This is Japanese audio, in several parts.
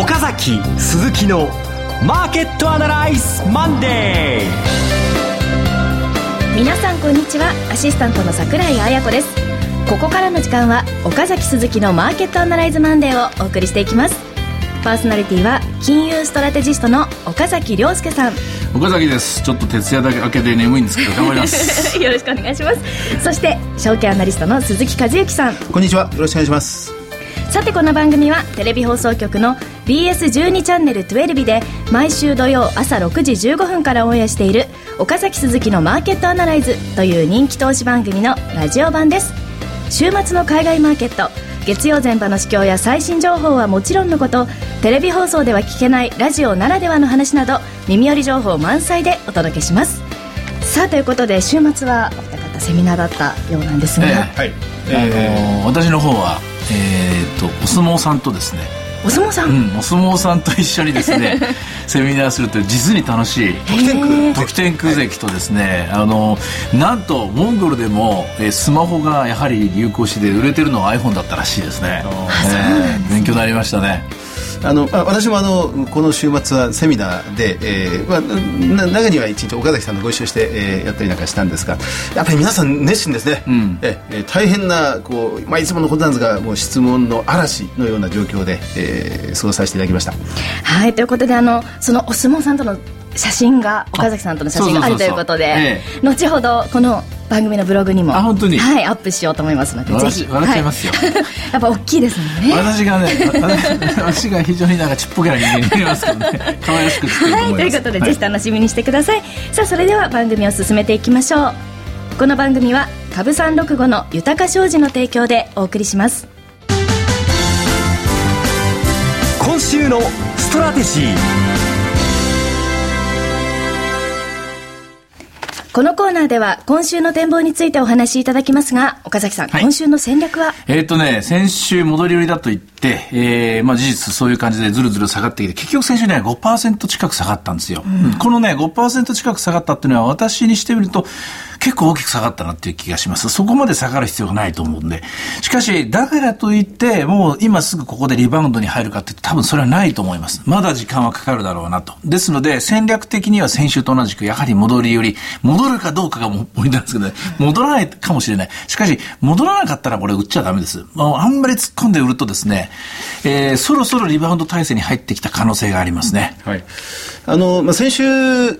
岡崎鈴木のマーケットアナライズマンデー。皆さんこんにちは。アシスタントの櫻井彩子です。ここからの時間は岡崎鈴木のマーケットアナライズマンデーをお送りしていきます。パーソナリティは金融ストラテジストの岡崎良介さん。岡崎です。ちょっと徹夜だけ明けで眠いんですけど頑張ります。よろしくお願いします。そして証券アナリストの鈴木一之さん。こんにちは。よろしくお願いしますさてこの番組はテレビ放送局の BS12 チャンネル12で毎週土曜朝6時15分からオンエアしている岡崎鈴木のマーケットアナライズという人気投資番組のラジオ版です。週末の海外マーケット月曜前場の市況や最新情報はもちろんのことテレビ放送では聞けないラジオならではの話など耳寄り情報満載でお届けします。さあということで週末はお二方セミナーだったようなんですが、えー、はい、えー、私の方はえーと、お相撲さんとですね。お相撲さん、うん、お相撲さんと一緒にですね セミナーするという実に楽しい得点空得点空関とですねあのなんとモンゴルでも、えスマホがやはり流行して売れてるのは iPhone だったらしいですね、えー、勉強になりましたねあの私もあのこの週末はセミナーで、えーまあ、中には一日岡崎さんとご一緒して、えー、やったりなんかしたんですがやっぱり皆さん熱心ですね、うん、えー、大変なこう、まあ、いつものことなんですがもう質問の嵐のような状況で、えー、過ごさせていただきました。はいということであのそのお相撲さんとの写真が岡崎さんとの写真があるということで後ほどこの番組のブログにもあ本当に？はいアップしようと思いますのでぜひ。笑っちゃいますよ、はい、やっぱ大きいですもんね。私がね私が非常になんかちっぽけな人間になりますけどね。可愛らしくはいということで、はい、ぜひ楽しみにしてください。さあそれでは番組を進めていきましょう。この番組は株三六五の豊か商事の提供でお送りします。今週のストラテジーこのコーナーでは今週の展望についてお話しいただきますが、岡崎さん、はい、今週の戦略は？えっ、とね、先週戻り売りだと言って、えー、まあ事実そういう感じでずるずる下がってきて、結局先週ね、5%近く下がったんですよ。うん、このね、5%近く下がったっていうのは私にしてみると、結構大きく下がったなっていう気がします。そこまで下がる必要がないと思うんで。しかし、だからといって、もう今すぐここでリバウンドに入るかって多分それはないと思います。まだ時間はかかるだろうなと。ですので、戦略的には先週と同じく、やはり戻りより、戻るかどうかがポイントなんですけどね、戻らないかもしれない。しかし、戻らなかったらこれ売っちゃダメです。もうあんまり突っ込んで売るとですね、えー、そろそろリバウンド体制に入ってきた可能性がありますね。はい。あの、まあ、先週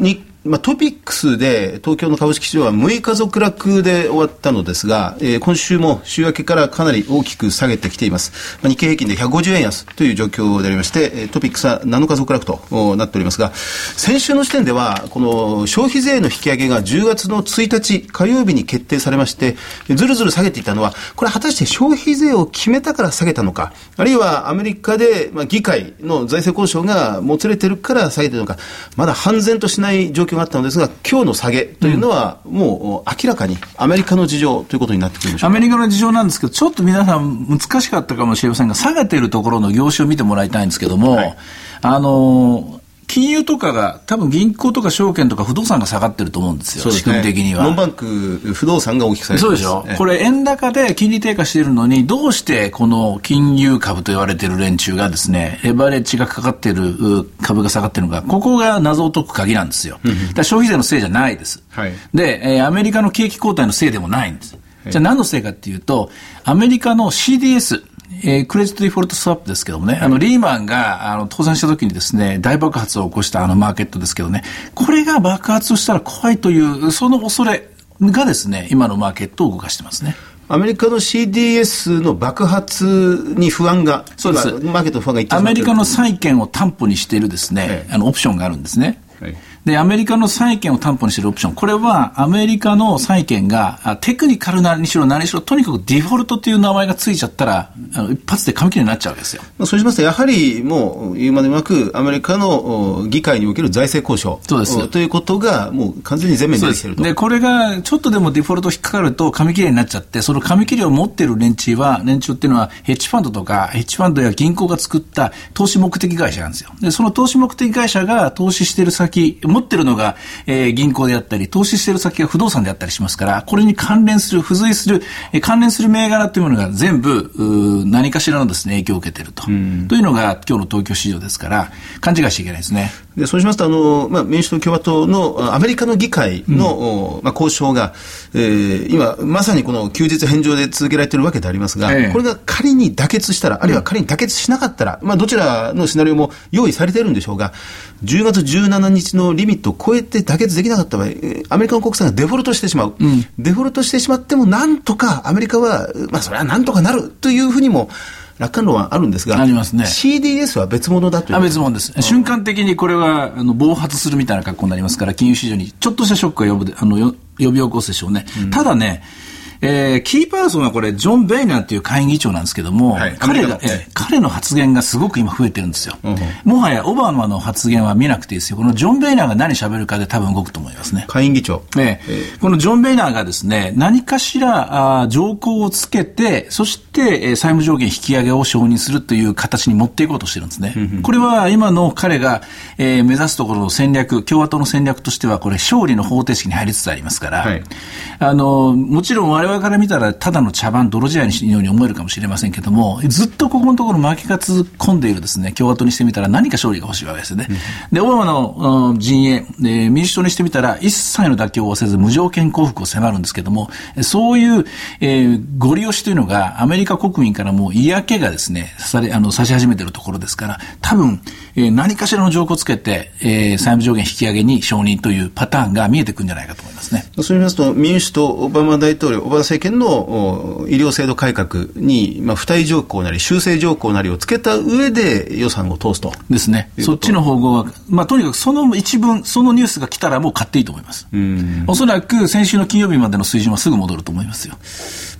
にまあ、トピックスで東京の株式市場は6日続落で終わったのですが、えー、今週も週明けからかなり大きく下げてきています。まあ、日経平均で150円安という状況でありまして、トピックスは7日続落となっておりますが、先週の時点では、この消費税の引き上げが10月の1日火曜日に決定されまして、ずるずる下げていたのは、これ果たして消費税を決めたから下げたのか、あるいはアメリカで、まあ、議会の財政交渉がもつれてるから下げてるのか、まだ判然としない状況があったのですが、今日の下げというのは、もう明らかにアメリカの事情ということになってくるでしょうアメリカの事情なんですけど、ちょっと皆さん難しかったかもしれませんが、下げているところの業種を見てもらいたいんですけども、はい、あの金融とかが、多分銀行とか証券とか不動産が下がってると思うんですよ、すね、仕組み的には。ノンバンク、不動産が大きく下げてそうでしょ、これ、円高で金利低下しているのに、どうしてこの金融株と言われている連中がですね、レバレッジがかかっている株が下がっているのか、ここが謎を解く鍵なんですよ。だ消費税のせいじゃないです。はい、で、アメリカの景気後退のせいでもないんです。じゃあ何のせいかっていうと、アメリカの CDS、えー、クレジットデフォルトスワップですけどもね、あの、リーマンが、あの、倒産した時にですね、大爆発を起こしたあのマーケットですけどね、これが爆発したら怖いという、その恐れがですね、今のマーケットを動かしてますね。アメリカの CDS の爆発に不安が、そうです。マーケットの不安がアメリカの債券を担保にしているですね、ええ、あの、オプションがあるんですね。はいで、アメリカの債券を担保にしているオプション、これはアメリカの債券がテクニカルなにしろ何しろ、とにかくデフォルトという名前がついちゃったら、あの一発で紙切れになっちゃうわけですよ。そうしますと、やはりもう言うまでもなく、アメリカの議会における財政交渉そうですということが、もう完全に全面に出てると。でこれがちょっとでもデフォルト引っかかると紙切れになっちゃって、その紙切れを持っている連中は、連中っていうのはヘッジファンドとか、ヘッジファンドや銀行が作った投資目的会社なんですよ。で、その投資目的会社が投資している先、持ってるのが、えー、銀行であったり、投資してる先が不動産であったりしますから、これに関連する、付随する、えー、関連する銘柄というものが全部、何かしらのですね、影響を受けていると。というのが今日の東京市場ですから、勘違いしちゃいけないですね。でそうしますとあの、まあ、民主党、共和党のアメリカの議会の、うん、まあ、交渉が、えー、今、まさにこの休日返上で続けられているわけでありますが、ええ、これが仮に妥結したら、あるいは仮に妥結しなかったら、まあ、どちらのシナリオも用意されているんでしょうが、10月17日のリミットを超えて妥結できなかった場合、アメリカの国債がデフォルトしてしまう、うん、デフォルトしてしまっても、なんとかアメリカは、まあ、それはなんとかなるというふうにも、楽観論はあるんですが、ありますね。CDS は別物だという。あ別物です。瞬間的にこれはあの暴発するみたいな格好になりますから、金融市場にちょっとしたショックが呼ぶあの呼び起こすでしょうね。うん、ただね、えー、キーパーソンはこれ、ジョン・ベイナーっていう下院議長なんですけども、はい、彼が、えー、彼の発言がすごく今増えてるんですよ。うん、もはやオバマの発言は見なくていいですよ。このジョン・ベイナーが何喋るかで多分動くと思いますね。下院議長。えー、このジョン・ベイナーがですね、何かしらあ条項をつけて、そして、えー、債務上限引き上げを承認するという形に持っていこうとしてるんですね。これは今の彼が、えー、目指すところの戦略、共和党の戦略としては、これ勝利の方程式に入りつつありますから、はい、あの、もちろん我々から見たら、ただの茶番、泥仕合のように思えるかもしれませんけども、ずっとここのところ負けが続込んでいるですね、共和党にしてみたら何か勝利が欲しいわけですよね。うん、で、オバマの陣営、え民主党にしてみたら一切の妥協をせず無条件降伏を迫るんですけども、そういう、えー、ご利用しというのがアメリカ国民からもう嫌気がですね、され、あの、差し始めているところですから、多分、えー、何かしらの条項をつけて、えー、債務上限引き上げに承認というパターンが見えてくるんじゃないかと思いますね。そうしますと、民主党、オバマ大統領、バマ政権の医療制度改革に、まあ、付帯条項なり修正条項なりをつけた上で予算を通すと。ですね。そっちの方向は、まあ、とにかくその一文、そのニュースが来たらもう買っていいと思います。おそらく先週の金曜日までの水準はすぐ戻ると思いますよ。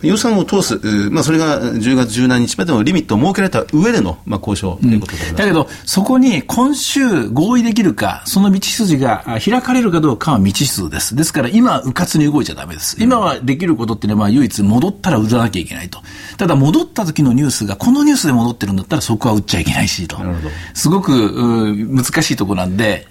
予算を通す、まあ、それが10月17日までのリミットを設けられた上での、まあ、交渉ということで、うん、だけど、そこに今週合意できるか、その道筋が開かれるかどうかは未知数です。ですから、今、うかつに動いちゃだめです。今はできることっていうのは、唯一戻ったら売らなきゃいけないと。ただ、戻った時のニュースが、このニュースで戻ってるんだったら、そこは売っちゃいけないしと。すごく難しいところなんで、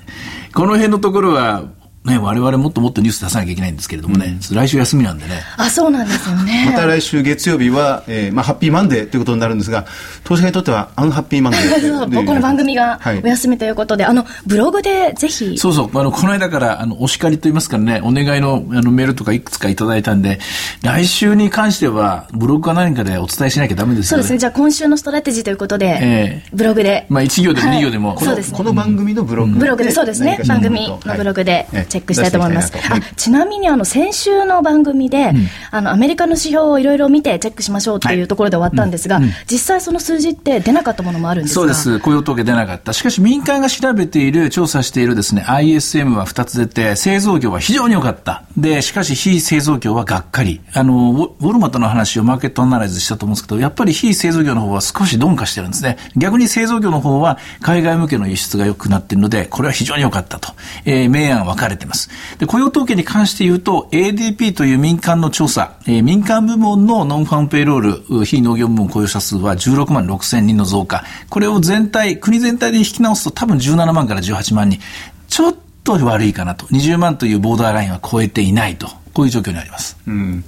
この辺のところは、ね、我々もっともっとニュース出さなきゃいけないんですけれどもね、うん、来週休みなんでね。あ、そうなんですよね。また来週月曜日は、えー、まあ、ハッピーマンデーということになるんですが、投資家にとっては、アンハッピーマンデー。そう、僕の番組がお休みということで、はい、あの、ブログでぜひ。そうそう、あの、この間から、あの、お叱りと言いますからね、お願いのあのメールとかいくつかいただいたんで、来週に関しては、ブログか何かでお伝えしなきゃダメですよね。そうですね、じゃあ今週のストラテジーということで、えー、ブログで。まあ、1行でも2行でも、はい、そうですね。この番組のブログ、ブログで、そうですね、番組のブログでチェックしたいと思います。あちなみにあの先週の番組で、うん、あのアメリカの指標をいろいろ見てチェックしましょうっていうところで終わったんですが、はいうん、実際その数字って出なかったものもあるんですかそうです、雇用統計出なかった。しかし民間が調べている、調査しているですね、ISM は2つ出て、製造業は非常に良かった。で、しかし非製造業はがっかり。あの、ウォルマットの話をマーケットアナライズしたと思うんですけど、やっぱり非製造業の方は少し鈍化してるんですね。逆に製造業の方は海外向けの輸出が良くなっているので、これは非常に良かったと。えー、明暗分かれてます。で、雇用統計に関して言うと、ADP という民間の調査、えー、民間部門のノンファンペイロール、非農業部門雇用者数は16万6千人の増加。これを全体、国全体で引き直すと多分17万から18万人。ちょっと悪いかなと。20万というボーダーラインは超えていないと。こういう状況にあります。うん。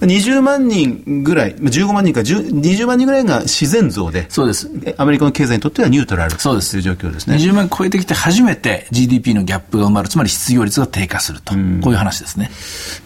20万人ぐらい、15万人か20万人ぐらいが自然増で、そうです。アメリカの経済にとってはニュートラルそうですという状況ですね。20万超えてきて初めて GDP のギャップが埋まる、つまり失業率が低下すると、うん、こういう話ですね。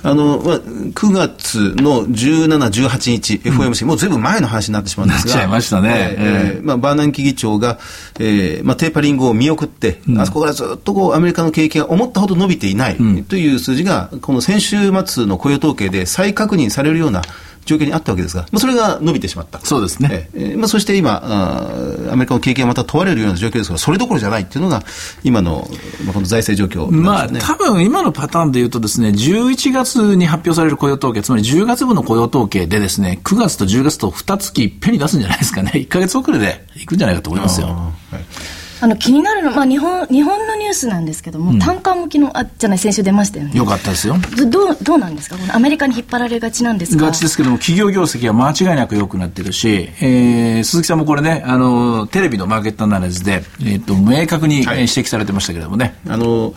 あの、まあ、9月の17、18日、FOMC、うん、もう全部前の話になってしまうんですが、なっちゃいましたね。えー、まあ、バーナンキ議長が、えーまあ、テーパリングを見送って、うん、あそこからずっとこうアメリカの景気が思ったほど伸びていないという数字が、この先週末の雇用統計で再確認されるような状況にあったわけですが、まあ、それが伸びてしまった。そうですね。えー、まあ、そして今あ、アメリカの経験がまた問われるような状況ですから、それどころじゃないっていうのが、今の、まあ、この財政状況、ね、まあ、多分今のパターンでいうとですね、11月に発表される雇用統計、つまり10月分の雇用統計でですね、9月と10月と2月いっぺんに出すんじゃないですかね。1か月遅れでいくんじゃないかと思いますよ。はいあの気になるの、まあ、日本日本のニュースなんですけども、うん、単価向きのあじゃない先週出ましたよね。よかったですよ。どうどうなんですか？このアメリカに引っ張られがちなんですが。ちですけども企業業績は間違いなく良くなってるし、えー、鈴木さんもこれねあのテレビのマーケットアナライズで、えーと、明確に指摘されてましたけどもね、はい、あの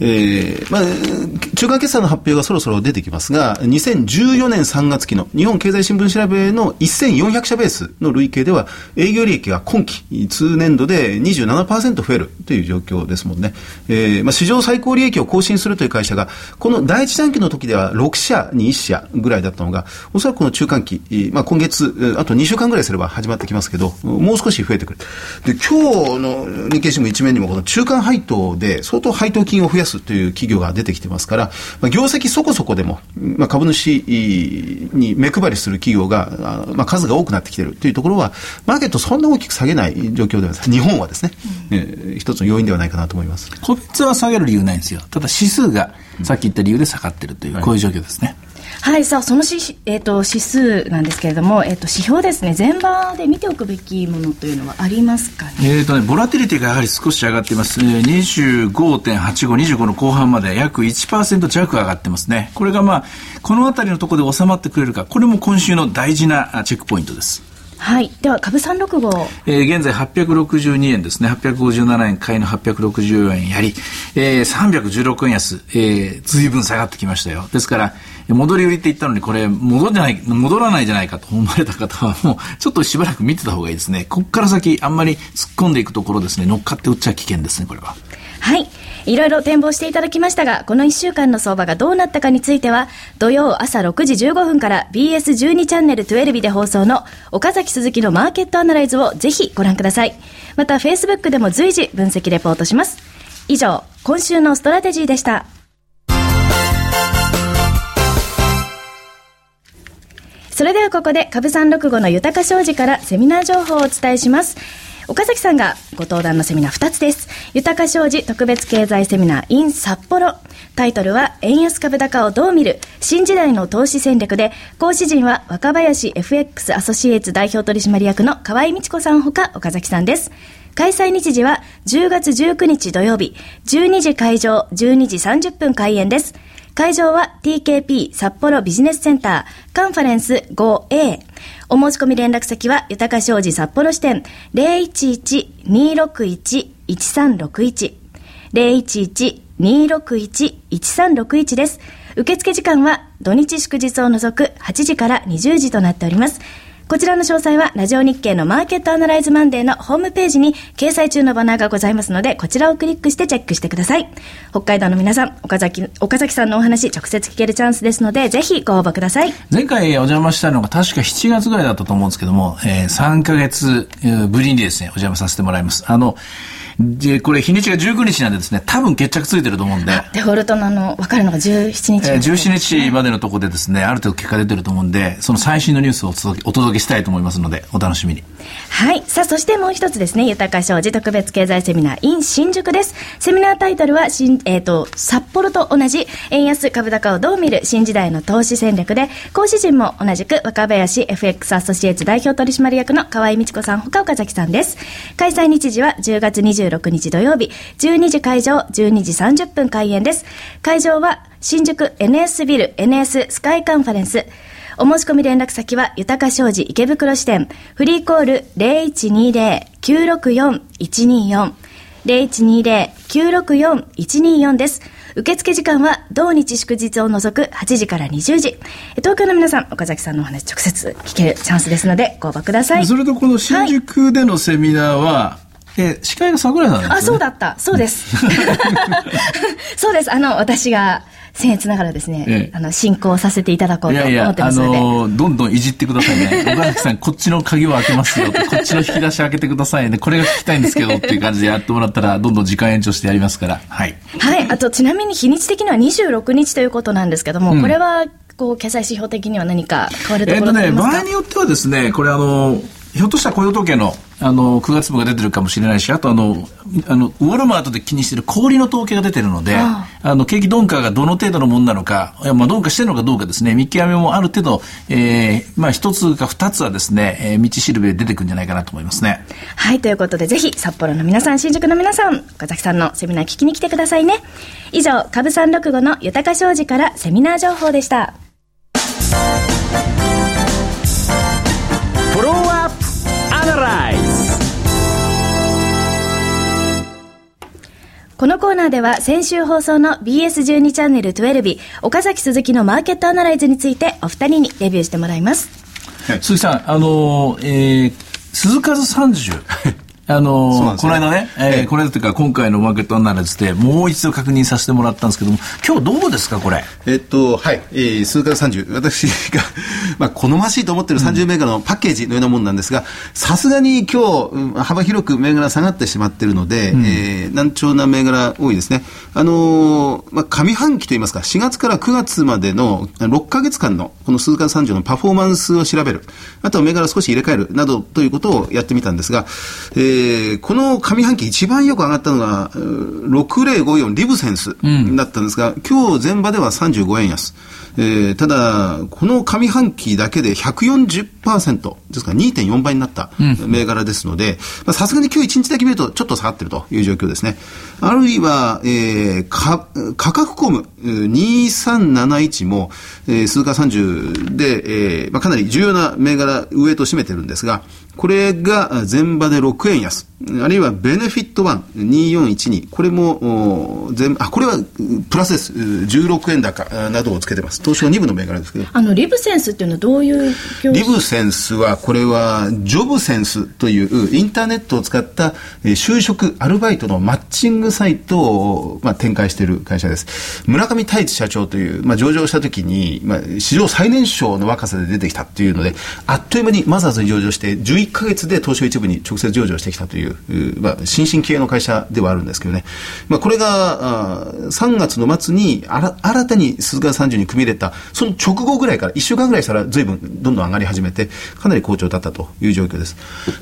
えー、まあ、中間決算の発表がそろそろ出てきますが、2014年3月期の日本経済新聞調べの1400社ベースの累計では、営業利益が今期、通年度で27%増えるという状況ですもんね。えー、まあ、史上最高利益を更新するという会社が、この第一段期の時では6社に1社ぐらいだったのが、おそらくこの中間期、まあ、今月、あと2週間ぐらいすれば始まってきますけど、もう少し増えてくる。で、今日の日経新聞一面にもこの中間配当で相当配当金を増やすすという企業が出てきてますから、まあ、業績そこそこでも、まあ、株主に目配りする企業が、まあ、数が多くなってきているというところは、マーケットそんな大きく下げない状況では日本はですね、うん、えー、一つの要因ではないかなと思います。個別は下げる理由ないんですよ。ただ指数がさっき言った理由で下がってるという、こういう状況ですね。はい、はいさあ、そのし、えーと、指数なんですけれども、えーと、指標ですね、前場で見ておくべきものというのはありますかね？えっとね、ボラティリティがやはり少し上がっています、25.85、25の後半まで約1%弱上がってますね、これがまあ、この辺りのところで収まってくれるか、これも今週の大事なチェックポイントです。はい。では、株三六五。えー、現在862円ですね。857円買いの864円やり、えー、316円安、えー、随分下がってきましたよ。ですから、戻り売りって言ったのに、これ、戻らない、戻らないじゃないかと思われた方は、もう、ちょっとしばらく見てた方がいいですね。ここから先、あんまり突っ込んでいくところですね、乗っかって売っちゃ危険ですね、これは。はい。いろいろ展望していただきましたが、この1週間の相場がどうなったかについては、土曜朝6時15分から BS12 チャンネル12で放送の岡崎鈴木のマーケットアナライズをぜひご覧ください。また、Facebook でも随時分析レポートします。以上、今週のストラテジーでした。それではここで、株三六五の豊商事からセミナー情報をお伝えします。岡崎さんがご登壇のセミナー2つです。豊商事特別経済セミナー in 札幌。タイトルは、円安株高をどう見る？新時代の投資戦略で、講師陣は若林 FX アソシエイツ代表取締役の河合美智子さんほか岡崎さんです。開催日時は10月19日土曜日、12時会場、12時30分開演です。会場は TKP 札幌ビジネスセンターカンファレンス 5A。お申し込み連絡先は、豊か商事札幌支店011-261-1361。011-261-1361です。受付時間は土日祝日を除く8時から20時となっております。こちらの詳細は、ラジオ日経のマーケットアナライズマンデーのホームページに掲載中のバナーがございますので、こちらをクリックしてチェックしてください。北海道の皆さん、岡崎、岡崎さんのお話、直接聞けるチャンスですので、ぜひご応募ください。前回お邪魔したのが確か7月ぐらいだったと思うんですけども、えー、3ヶ月ぶりにですね、お邪魔させてもらいます。あの、で、これ日にちが19日なんでですね、多分決着ついてると思うんで。デフォルトのあの、分かるのが17日、ね、えー、17日までのところでですね、ある程度結果出てると思うんで、その最新のニュースをお届けしたいと思いますので、お楽しみに。はい。さあ、そしてもう一つですね、豊か商事特別経済セミナー in 新宿です。セミナータイトルは、新、えっ、ー、と、札幌と同じ、円安株高をどう見る新時代の投資戦略で、講師陣も同じく若林 FX アソシエイツ代表取締役の河合美智子さんほか岡崎さんです。開催日時は10月26日土曜日、12時会場、12時30分開演です。会場は、新宿 NS ビル NS スカイカンファレンス。お申し込み連絡先は、豊か商事池袋支店、フリーコール0120-964-124。0120-964-124です。受付時間は同日祝日を除く8時から20時。東京の皆さん、岡崎さんのお話直接聞けるチャンスですので、ご応募ください。それとこの新宿でのセミナーは、はいえ、司会が桜井さんね。あ、そうだった。そうです。そうです。あの、私が、僭越ながらですね、ええ、あの、進行させていただこうと思ってますので。いやいや、あのー、どんどんいじってくださいね。岡崎さん、こっちの鍵を開けますよ。こっちの引き出し開けてくださいね。これが聞きたいんですけどっていう感じでやってもらったら、どんどん時間延長してやりますから。はい。はい。あと、ちなみに日にち的には26日ということなんですけども、うん、これは、こう、経済指標的には何か変わるところありますか？えっ、とね、場合によってはですね、これあの、ひょっとしたら雇用統計のあの9月分が出てるかもしれないし、あとあのあのウォルマートで気にしている氷の統計が出てるので、あの景気鈍化がどの程度のものなのか、まあ、鈍化してるのかどうかですね、見極めもある程度、えー、まあ一つか二つはですね、えー、道しるべで出てくるんじゃないかなと思いますね。はい、ということでぜひ札幌の皆さん、新宿の皆さん、岡崎さんのセミナー聞きに来てくださいね。以上、株三六五の豊か商事からセミナー情報でした。ここのコーナーでは先週放送の BS12 チャンネル12日、岡崎鈴木のマーケットアナライズについてお二人にレビューしてもらいます。はい、鈴木さん、あのー、えー、鈴数30。あのーね、この間ね、えー、これというか今回のマーケットアナライズでもう一度確認させてもらったんですけども、今日どうですか、これ？えっと、はい、えー、数から30。私が、まあ、好ましいと思ってる30銘柄のパッケージのようなもんなんですが、さすがに今日、うん、幅広く銘柄下がってしまってるので、うん、えー、難聴な銘柄多いですね。あのー、まあ、上半期といいますか、4月から9月までの6ヶ月間のこの数から30のパフォーマンスを調べる。あとは銘柄少し入れ替えるなどということをやってみたんですが、えーえー、この上半期一番よく上がったのが、6054リブセンスだったんですが、うん、今日前場では35円安。えー、ただ、この上半期だけで140%ですから2.4倍になった銘柄ですので、さすがに今日1日だけ見るとちょっと下がってるという状況ですね。あるいは、えー、か価格コム2371も、えー、数価30で、えーまあ、かなり重要な銘柄上と占めてるんですが、これが前場で6円安。あるいはベネフィットワン2412。これも、全あ、これはプラスです。16円高などをつけてます。東証2部の銘柄ですけど。あの、リブセンスっていうのはどういうリブセンスは、これは、ジョブセンスというインターネットを使った就職、アルバイトのマッチングサイトを、まあ、展開している会社です。村上太一社長という、まあ、上場した時に、まあ、史上最年少の若さで出てきたっていうので、あっという間にマザーズに上場して11 1か月で東証一部に直接上場してきたという、まあ、新進系の会社ではあるんですけどね、まあ、これがあ3月の末にあら新たに鈴鹿30に組み入れたその直後ぐらいから1週間ぐらいしたら随分どんどん上がり始めてかなり好調だったという状況です。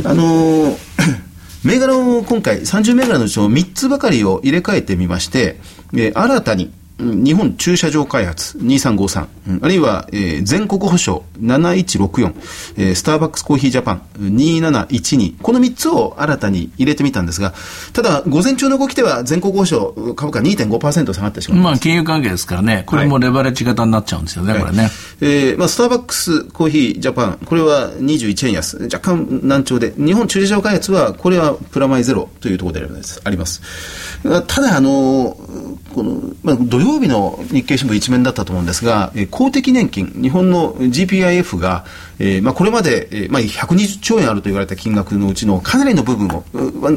あのー 銘柄を今回30銘柄のうちの3つばかりを入れ替えてみまして、えー、新たに日本駐車場開発2353、あるいは、えー、全国保証7164、えー、スターバックスコーヒージャパン2712、この3つを新たに入れてみたんですが、ただ、午前中の動きでは全国保証株価2.5%下がってしまいます。まあ、金融関係ですからね、これもレバレッジ型になっちゃうんですよね、はい、これね。えー、まあ、スターバックスコーヒージャパン、これは21円安、若干難聴で、日本駐車場開発は、これはプラマイゼロというところであります。ただ、あの、この、まあ、土曜日の日経新聞一面だったと思うんですが、えー、公的年金、日本の GPIF が、えーまあ、これまで、えーまあ、120兆円あると言われた金額のうちのかなりの部分を、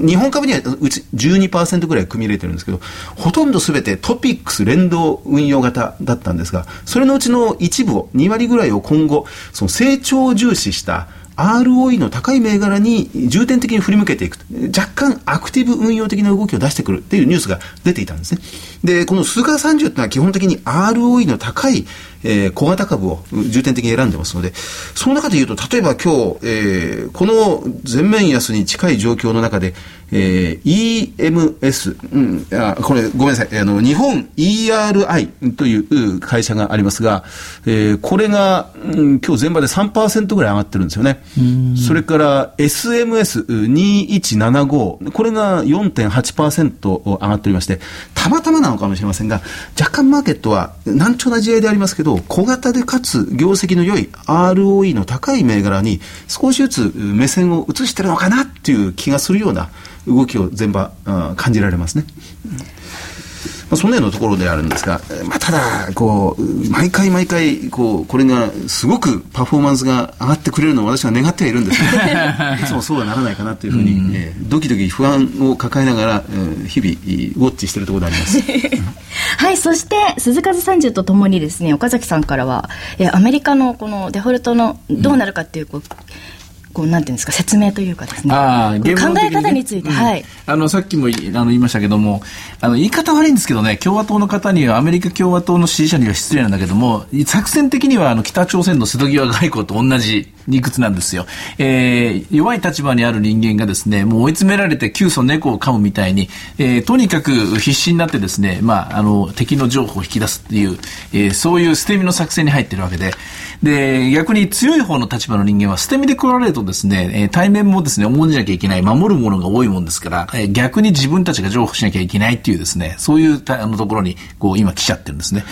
日本株にはうち12%ぐらい組み入れてるんですけど、ほとんどすべてトピックス連動運用型だったんですが、それのうちの一部を、2割ぐらいを今後、その成長を重視した、ROE の高い銘柄に重点的に振り向けていく若干アクティブ運用的な動きを出してくるっていうニュースが出ていたんですね。で、この数価30っていうのは基本的に ROE の高い、えー、小型株を重点的に選んでますので、その中で言うと、例えば今日、えー、この全面安に近い状況の中で、えー、EMS、うん、あこれごめんなさい、あの、日本 ERI という会社がありますが、えー、これが、うん、今日全場で3%ぐらい上がってるんですよね。それから SMS2175、これが4.8%上がっておりまして、たまたまなのかもしれませんが、若干マーケットは難聴な試合でありますけど、小型でかつ業績の良い ROE の高い銘柄に少しずつ目線を移してるのかなっていう気がするような動きを全場感じられますね。まあ、そのようなところであるんですが、まあ、ただ、こう、毎回毎回、こう、これがすごくパフォーマンスが上がってくれるのを私は願ってはいるんですけど、いつもそうはならないかなというふうに、うん、えー、ドキドキ不安を抱えながら、えー、日々、ウォッチしているところであります。はい、そして、鈴数30とともにですね、岡崎さんからは、えー、アメリカのこのデフォルトのどうなるかっていう、こう、こうなんていうんですか説明というかですね。あ考え方について、うん、はい。あのさっきもあの言いましたけどもあの言い方悪いんですけどね共和党の方にはアメリカ共和党の支持者には失礼なんだけども作戦的にはあの北朝鮮の瀬戸際外交と同じ理屈なんですよ、えー、弱い立場にある人間がですねもう追い詰められて急須猫を噛むみたいに、えー、とにかく必死になってですね、まあ、あの敵の情報を引き出すっていう、えー、そういう捨て身の作戦に入ってるわけでで逆に強い方の立場の人間は捨て身で来られるとですね、えー、対面もですね、重んじなきゃいけない、守るものが多いもんですから、えー、逆に自分たちが譲歩しなきゃいけないっていうですね、そういうあのところに、こう、今来ちゃってるんですね。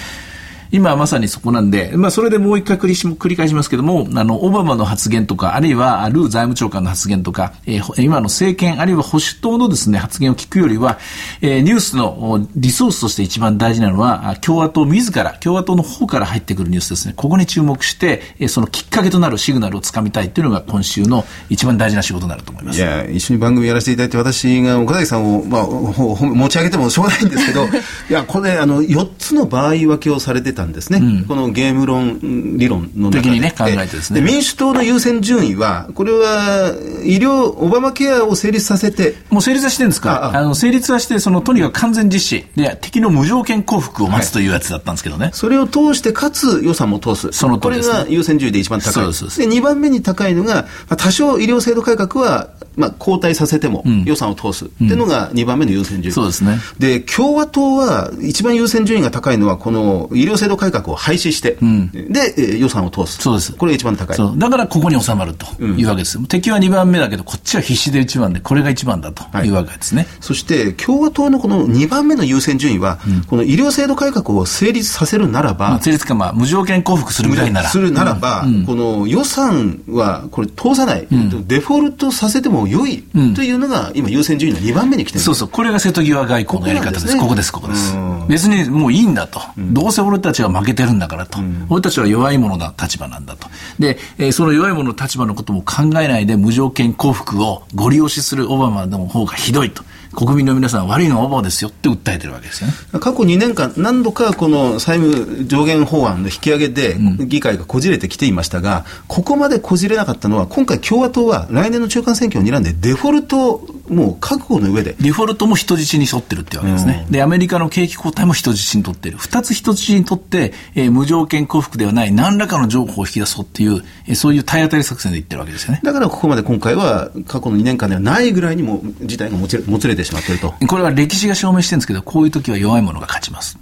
今まさにそこなんで、まあ、それでもう一回繰りし繰り返しますけども、あの、オバマの発言とか、あるいは、ルー財務長官の発言とか、えー、今の政権、あるいは保守党のですね、発言を聞くよりは、えー、ニュースのリソースとして一番大事なのは、共和党自ら、共和党の方から入ってくるニュースですね。ここに注目して、えー、そのきっかけとなるシグナルをつかみたいというのが今週の一番大事な仕事になると思います。いや、一緒に番組やらせていただいて、私が岡崎さんを、まあ、持ち上げてもしょうがないんですけど、いや、これ、あの、4つの場合分けをされてたんですね。うん、このゲーム論、理論の中で。的にね、考えてですね。民主党の優先順位は、これは、医療、オバマケアを成立させて。もう成立はしてるんですか？あの、成立はして、その、とにかく完全実施で、敵の無条件降伏を待つというやつだったんですけどね。はい、それを通して、かつ予算も通す。そのね、これが優先順位で一番高い。そうです。で、2番目に高いのが、多少医療制度改革は、まあ、交代させても予算を通すっていうのが2番目の優先順位、うん、そうですねで共和党は一番優先順位が高いのはこの医療制度改革を廃止して、うん、で予算を通す。そうです。これが一番高い。だからここに収まるというわけです、うん、敵は2番目だけどこっちは必死で1番でこれが1番だとい。うわけですね、はい、そして共和党のこの2番目の優先順位は、この医療制度改革を成立させるならば、まあ、成立か、まあ、無条件降伏するぐらいなら。するならば、この予算はこれ通さない、デフォルトさせても良いとというのが今優先順位の2番目に来てる。そうそう。これが瀬戸際外交のやり方です。ここですここです。別にもういいんだと、うん、どうせ俺たちは負けてるんだからと、うん、俺たちは弱い者の立場なんだと。で、えー、その弱い者の立場のことも考えないで無条件降伏をご利用しするオバマの方がひどいと国民の皆さん悪いのはオバマですよって訴えてるわけですよね。過去2年間、何度かこの債務上限法案の引き上げで議会がこじれてきていましたが、うん、ここまでこじれなかったのは、今回共和党は来年の中間選挙を睨んでデフォルトもう覚悟の上で。デフォルトも人質に沿ってるってわけですね。うん、で、アメリカの景気後退も人質にとってる。二つ人質にとって、えー、無条件降伏ではない何らかの情報を引き出そうっていう、えー、そういう体当たり作戦で言ってるわけですよね。だからここまで今回は過去の2年間ではないぐらいにも事態がもつれもつれてしまっていると。これは歴史が証明してるんですけど、こういう時は弱い者が勝ちます。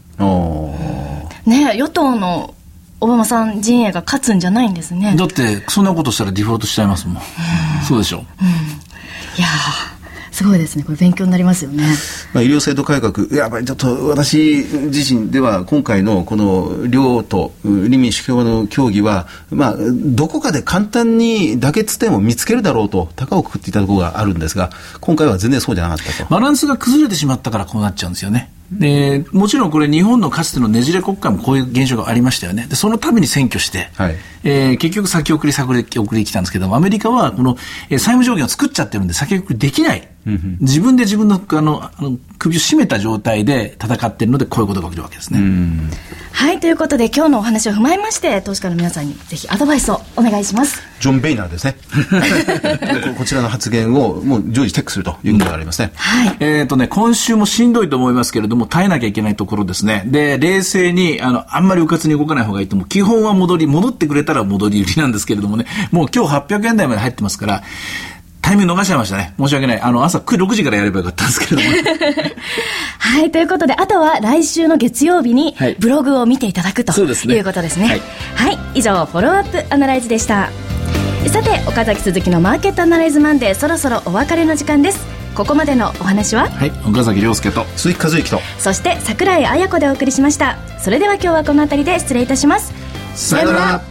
ね与党のオバマさん陣営が勝つんじゃないんですね。だって、そんなことしたらデフォルトしちゃいますもん。そうでしょ。うん、いやすごいですね。これ勉強になりますよね。まあ、医療制度改革、やっぱりちょっと私自身では今回のこの両党、立民主共和の協議は、まあ、どこかで簡単に妥結点を見つけるだろうと、高をくくっていたところがあるんですが、今回は全然そうじゃなかったと。バランスが崩れてしまったからこうなっちゃうんですよね。でもちろんこれ日本のかつてのねじれ国会もこういう現象がありましたよねでそのために選挙して、はい、えー、結局先送り先送り来たんですけどもアメリカはこの、えー、債務上限を作っちゃってるんで先送りできない、自分で自分のあのあの首を絞めた状態で戦っているのでこういうことが起きるわけですね。はいということで今日のお話を踏まえまして投資家の皆さんにぜひアドバイスをお願いします。ジョン・ベイナーですね。こちらの発言をもう常時チェックするということがありますね。はい。えっ、とね今週もしんどいと思いますけれども耐えなきゃいけないところですね。で冷静にあのあんまりうかつに動かない方がいいと思う。基本は戻り戻ってくれたら戻り売りなんですけれどもねもう今日800円台まで入ってますから。タイミング逃しちゃいましたね。申し訳ない。あの、朝6時からやればよかったんですけれども、はい、ということで、あとは来週の月曜日に、ブログを見ていただくと、はい、いうことですね。はい、はい、以上、フォローアップアナライズでした。さて、岡崎鈴木のマーケットアナライズマンデー、そろそろお別れの時間です。ここまでのお話は？はい岡崎亮介と鈴木和之とそして櫻井彩子でお送りしましたそれでは今日はこの辺りで失礼いたしますさよなら